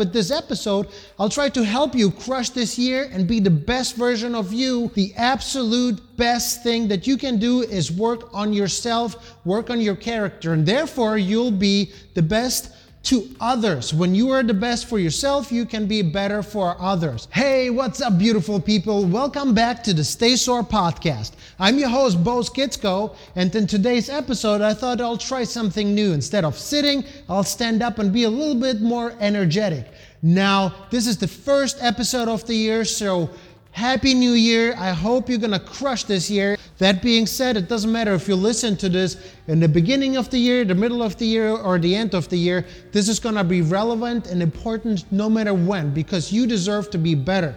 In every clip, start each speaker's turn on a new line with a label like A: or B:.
A: with this episode, I'll try to help you crush this year and be the best version of you. The absolute best thing that you can do is work on yourself, work on your character, and therefore you'll be the best to others. When you are the best for yourself, you can be better for others. Hey, what's up, beautiful people? Welcome back to the Stay Sore podcast. I'm your host, Bo Skitsko, and in today's episode, I thought I'll try something new. Instead of sitting, I'll stand up and be a little bit more energetic. Now, this is the first episode of the year, so Happy New Year. I hope you're going to crush this year. That being said, it doesn't matter if you listen to this in the beginning of the year, the middle of the year, or the end of the year. This is going to be relevant and important no matter when because you deserve to be better.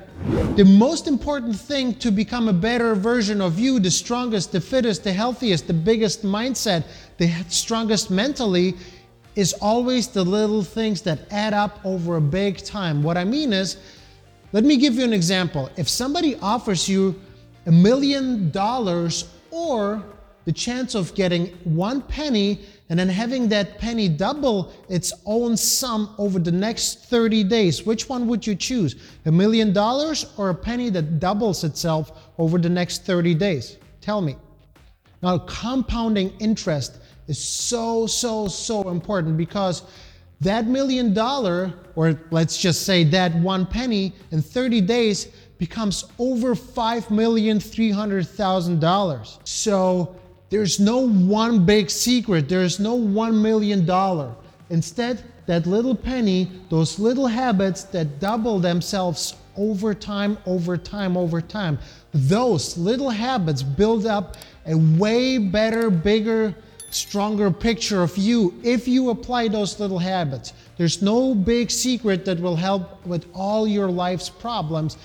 A: The most important thing to become a better version of you, the strongest, the fittest, the healthiest, the biggest mindset, the strongest mentally, is always the little things that add up over a big time. What I mean is, let me give you an example. If somebody offers you a million dollars or the chance of getting one penny and then having that penny double its own sum over the next 30 days, which one would you choose? A million dollars or a penny that doubles itself over the next 30 days? Tell me. Now, compounding interest is so, so, so important because that million dollar, or let's just say that one penny in 30 days becomes over $5,300,000. So there's no one big secret, there's no one million dollar. Instead, that little penny, those little habits that double themselves over time, over time, over time, those little habits build up a way better, bigger, stronger picture of you if you apply those little habits. There's no big secret that will help with all your life's problems,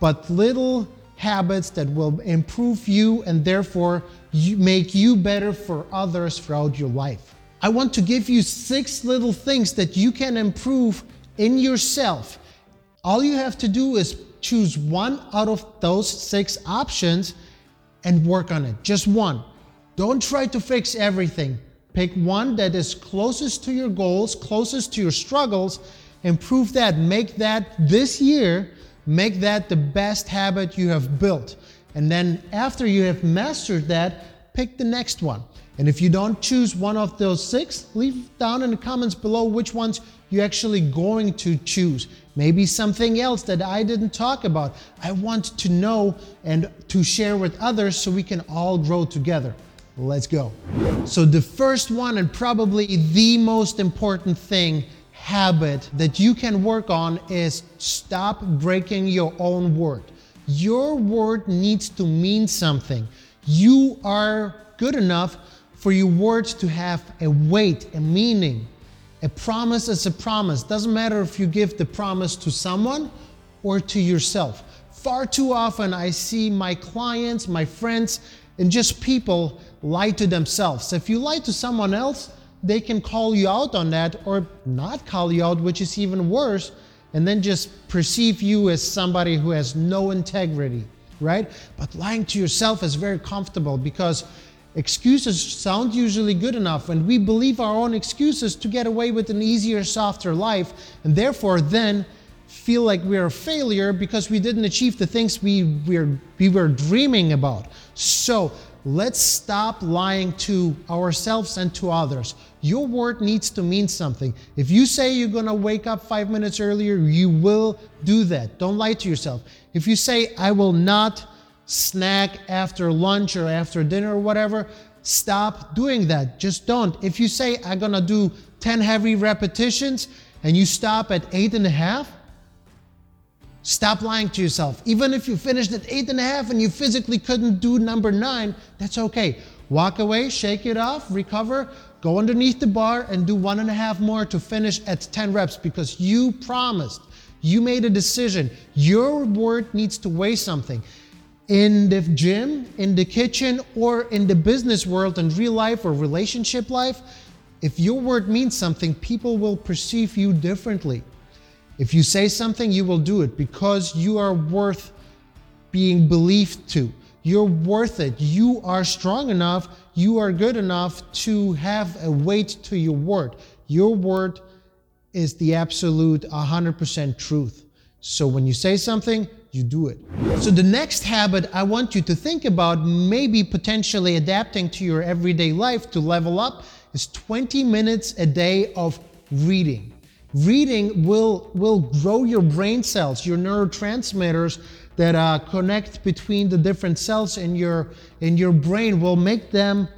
A: but little habits that will improve you and therefore you make you better for others throughout your life. I want to give you six little things that you can improve in yourself. All you have to do is choose one out of those six options and work on it. Just one. Don't try to fix everything. Pick one that is closest to your goals, closest to your struggles, improve that. Make that this year, make that the best habit you have built. And then after you have mastered that, pick the next one. And if you don't choose one of those six, leave down in the comments below which ones you're actually going to choose. Maybe something else that I didn't talk about. I want to know and to share with others so we can all grow together. Let's go. So, the first one, and probably the most important thing, habit that you can work on is stop breaking your own word. Your word needs to mean something. You are good enough for your words to have a weight, a meaning. A promise is a promise. Doesn't matter if you give the promise to someone or to yourself. Far too often, I see my clients, my friends, and just people lie to themselves. If you lie to someone else, they can call you out on that or not call you out, which is even worse, and then just perceive you as somebody who has no integrity, right? But lying to yourself is very comfortable because excuses sound usually good enough, and we believe our own excuses to get away with an easier, softer life, and therefore then feel like we're a failure because we didn't achieve the things we, we're, we were dreaming about. So let's stop lying to ourselves and to others. Your word needs to mean something. If you say you're going to wake up five minutes earlier, you will do that. Don't lie to yourself. If you say, I will not snack after lunch or after dinner or whatever, stop doing that. Just don't. If you say, I'm going to do 10 heavy repetitions and you stop at eight and a half, Stop lying to yourself. Even if you finished at eight and a half and you physically couldn't do number nine, that's okay. Walk away, shake it off, recover, go underneath the bar and do one and a half more to finish at 10 reps because you promised. You made a decision. Your word needs to weigh something. In the gym, in the kitchen, or in the business world, in real life or relationship life, if your word means something, people will perceive you differently. If you say something, you will do it because you are worth being believed to. You're worth it. You are strong enough. You are good enough to have a weight to your word. Your word is the absolute 100% truth. So when you say something, you do it. So the next habit I want you to think about, maybe potentially adapting to your everyday life to level up, is 20 minutes a day of reading. Reading will, will grow your brain cells, your neurotransmitters that uh, connect between the different cells in your, in your brain will make them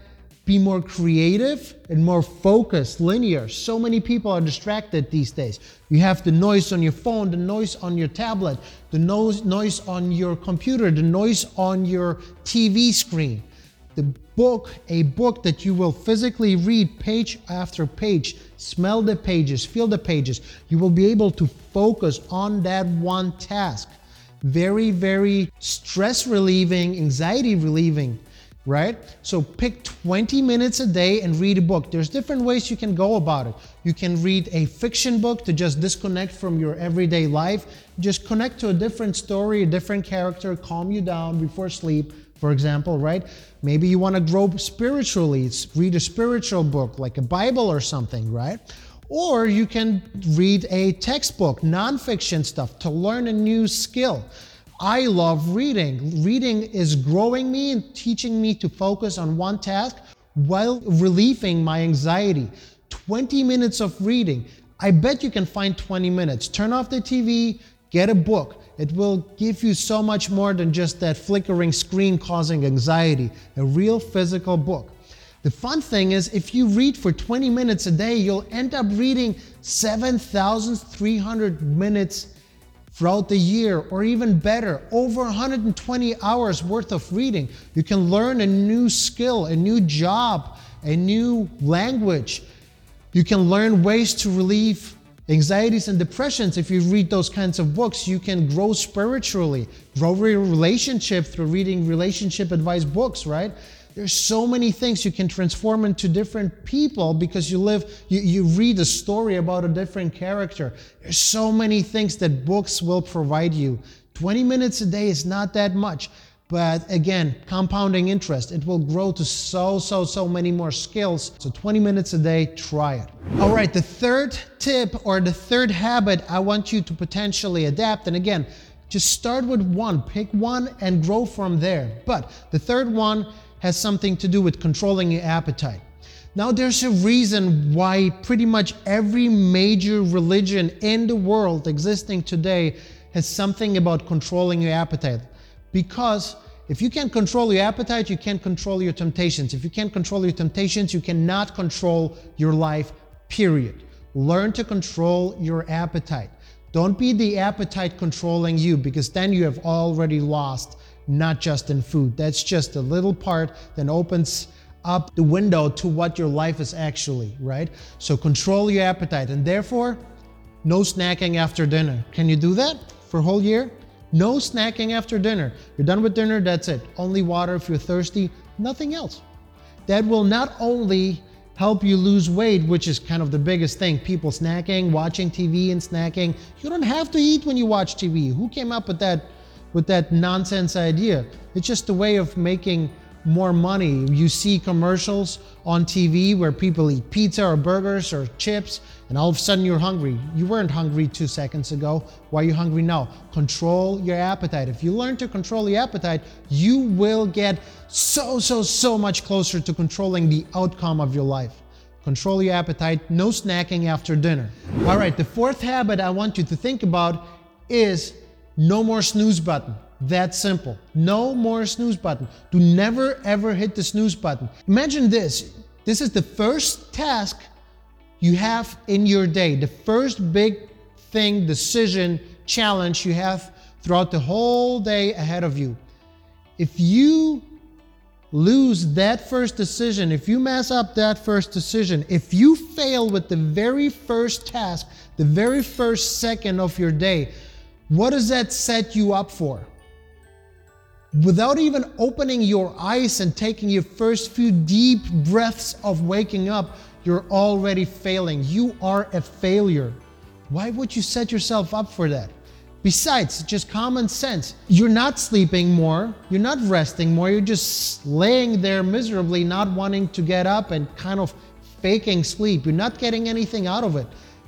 A: be more creative and more focused, linear. So many people are distracted these days. You have the noise on your phone, the noise on your tablet, the noise, noise on your computer, the noise on your TV screen. The book, a book that you will physically read page after page, smell the pages, feel the pages. You will be able to focus on that one task. Very, very stress relieving, anxiety relieving right? So pick 20 minutes a day and read a book. There's different ways you can go about it. You can read a fiction book to just disconnect from your everyday life, just connect to a different story, a different character, calm you down before sleep, for example, right? Maybe you want to grow spiritually, read a spiritual book like a Bible or something, right? Or you can read a textbook, nonfiction stuff to learn a new skill. I love reading. Reading is growing me and teaching me to focus on one task while relieving my anxiety. 20 minutes of reading. I bet you can find 20 minutes. Turn off the TV, get a book. It will give you so much more than just that flickering screen causing anxiety. A real physical book. The fun thing is, if you read for 20 minutes a day, you'll end up reading 7,300 minutes throughout the year, or even better, over 120 hours worth of reading. You can learn a new skill, a new job, a new language. You can learn ways to relieve anxieties and depressions if you read those kinds of books. You can grow spiritually, grow your relationship through reading relationship advice books, right? There's so many things you can transform into different people because you live, you, you read a story about a different character. There's so many things that books will provide you. 20 minutes a day is not that much. But again, compounding interest, it will grow to so, so, so many more skills. So 20 minutes a day, try it. All right, the third tip or the third habit I want you to potentially adapt, and again, just start with one, pick one and grow from there. But the third one has something to do with controlling your appetite. Now, there's a reason why pretty much every major religion in the world existing today has something about controlling your appetite. Because if you can't control your appetite, you can't control your temptations. If you can't control your temptations, you cannot control your life, period. Learn to control your appetite. Don't be the appetite controlling you because then you have already lost not just in food. That's just a little part that opens up the window to what your life is actually, right? So control your appetite and therefore no snacking after dinner. Can you do that for a whole year? No snacking after dinner. You're done with dinner, that's it. Only water if you're thirsty, nothing else. That will not only help you lose weight, which is kind of the biggest thing. People snacking, watching TV and snacking. You don't have to eat when you watch TV. Who came up with that with that nonsense idea. It's just a way of making more money. You see commercials on TV where people eat pizza or burgers or chips, and all of a sudden you're hungry. You weren't hungry two seconds ago. Why are you hungry now? Control your appetite. If you learn to control your appetite, you will get so, so, so much closer to controlling the outcome of your life. Control your appetite, no snacking after dinner. All right, the fourth habit I want you to think about is no more snooze button. That simple. No more snooze button. Do never ever hit the snooze button. Imagine this. This is the first task you have in your day, the first big thing, decision, challenge you have throughout the whole day ahead of you. If you lose that first decision, if you mess up that first decision, if you fail with the very first task, the very first second of your day, what does that set you up for? Without even opening your eyes and taking your first few deep breaths of waking up, you're already failing. You are a failure. Why would you set yourself up for that? Besides, just common sense. You're not sleeping more, you're not resting more, you're just laying there miserably, not wanting to get up and kind of faking sleep. You're not getting anything out of it.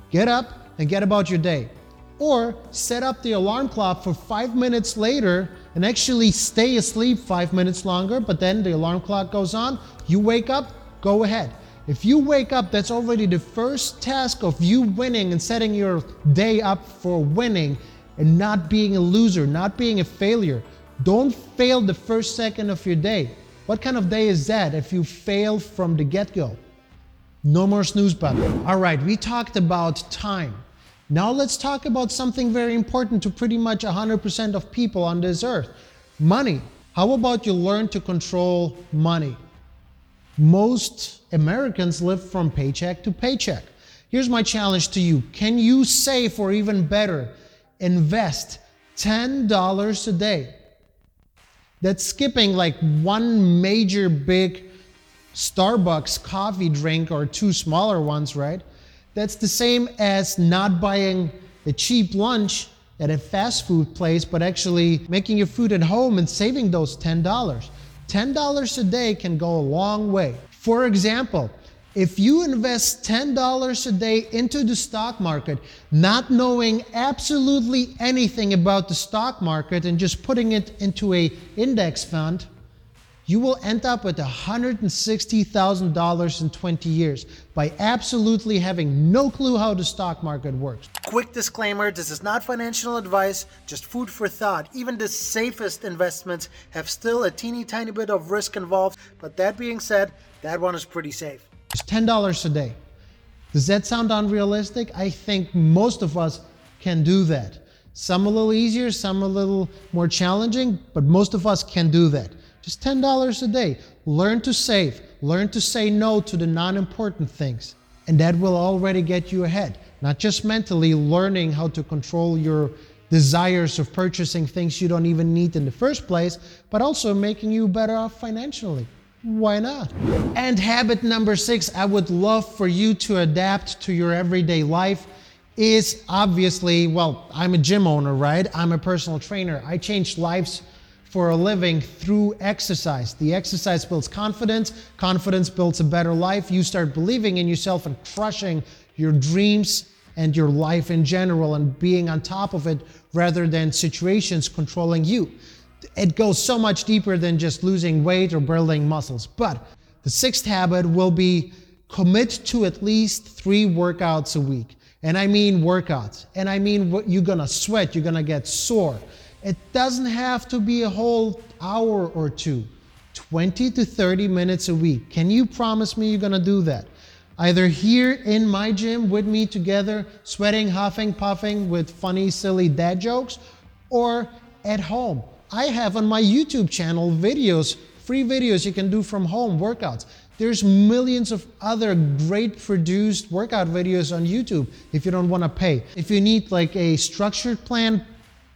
A: get up and get about your day. Or set up the alarm clock for five minutes later and actually stay asleep five minutes longer, but then the alarm clock goes on, you wake up, go ahead. If you wake up, that's already the first task of you winning and setting your day up for winning and not being a loser, not being a failure. Don't fail the first second of your day. What kind of day is that if you fail from the get go? No more snooze button. All right, we talked about time. Now let's talk about something very important to pretty much 100% of people on this earth money. How about you learn to control money? Most Americans live from paycheck to paycheck. Here's my challenge to you Can you save, or even better, invest $10 a day? That's skipping like one major big Starbucks coffee drink or two smaller ones, right? That's the same as not buying a cheap lunch at a fast food place, but actually making your food at home and saving those $10. $10 a day can go a long way. For example, if you invest $10 a day into the stock market, not knowing absolutely anything about the stock market and just putting it into a index fund, you will end up with $160,000 in 20 years by absolutely having no clue how the stock market works.
B: Quick disclaimer this is not financial advice, just food for thought. Even the safest investments have still a teeny tiny bit of risk involved, but that being said, that one is pretty safe.
A: It's $10 a day. Does that sound unrealistic? I think most of us can do that. Some a little easier, some a little more challenging, but most of us can do that. Just $10 a day. Learn to save. Learn to say no to the non important things. And that will already get you ahead. Not just mentally learning how to control your desires of purchasing things you don't even need in the first place, but also making you better off financially. Why not? And habit number six, I would love for you to adapt to your everyday life is obviously, well, I'm a gym owner, right? I'm a personal trainer. I change lives for a living through exercise. The exercise builds confidence, confidence builds a better life. You start believing in yourself and crushing your dreams and your life in general and being on top of it rather than situations controlling you. It goes so much deeper than just losing weight or building muscles. But the sixth habit will be commit to at least three workouts a week. And I mean workouts. And I mean you're gonna sweat, you're gonna get sore. It doesn't have to be a whole hour or two. 20 to 30 minutes a week. Can you promise me you're gonna do that? Either here in my gym with me together, sweating, huffing, puffing with funny, silly dad jokes, or at home. I have on my YouTube channel videos, free videos you can do from home workouts. There's millions of other great produced workout videos on YouTube if you don't want to pay. If you need like a structured plan,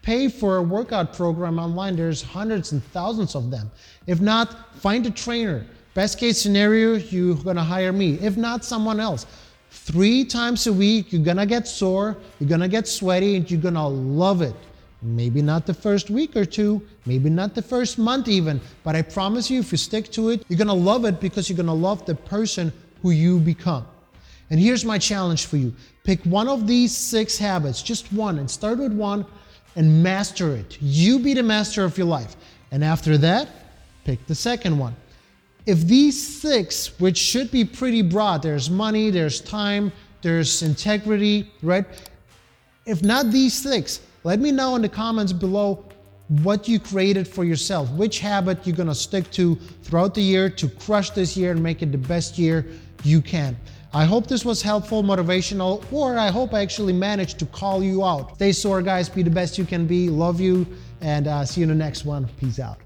A: pay for a workout program online. There's hundreds and thousands of them. If not, find a trainer. Best case scenario, you're gonna hire me. If not, someone else. Three times a week, you're gonna get sore, you're gonna get sweaty, and you're gonna love it. Maybe not the first week or two, maybe not the first month even, but I promise you, if you stick to it, you're gonna love it because you're gonna love the person who you become. And here's my challenge for you pick one of these six habits, just one, and start with one and master it. You be the master of your life. And after that, pick the second one. If these six, which should be pretty broad, there's money, there's time, there's integrity, right? If not these six, let me know in the comments below what you created for yourself, which habit you're gonna stick to throughout the year to crush this year and make it the best year you can. I hope this was helpful, motivational, or I hope I actually managed to call you out. Stay sore, guys. Be the best you can be. Love you, and uh, see you in the next one. Peace out.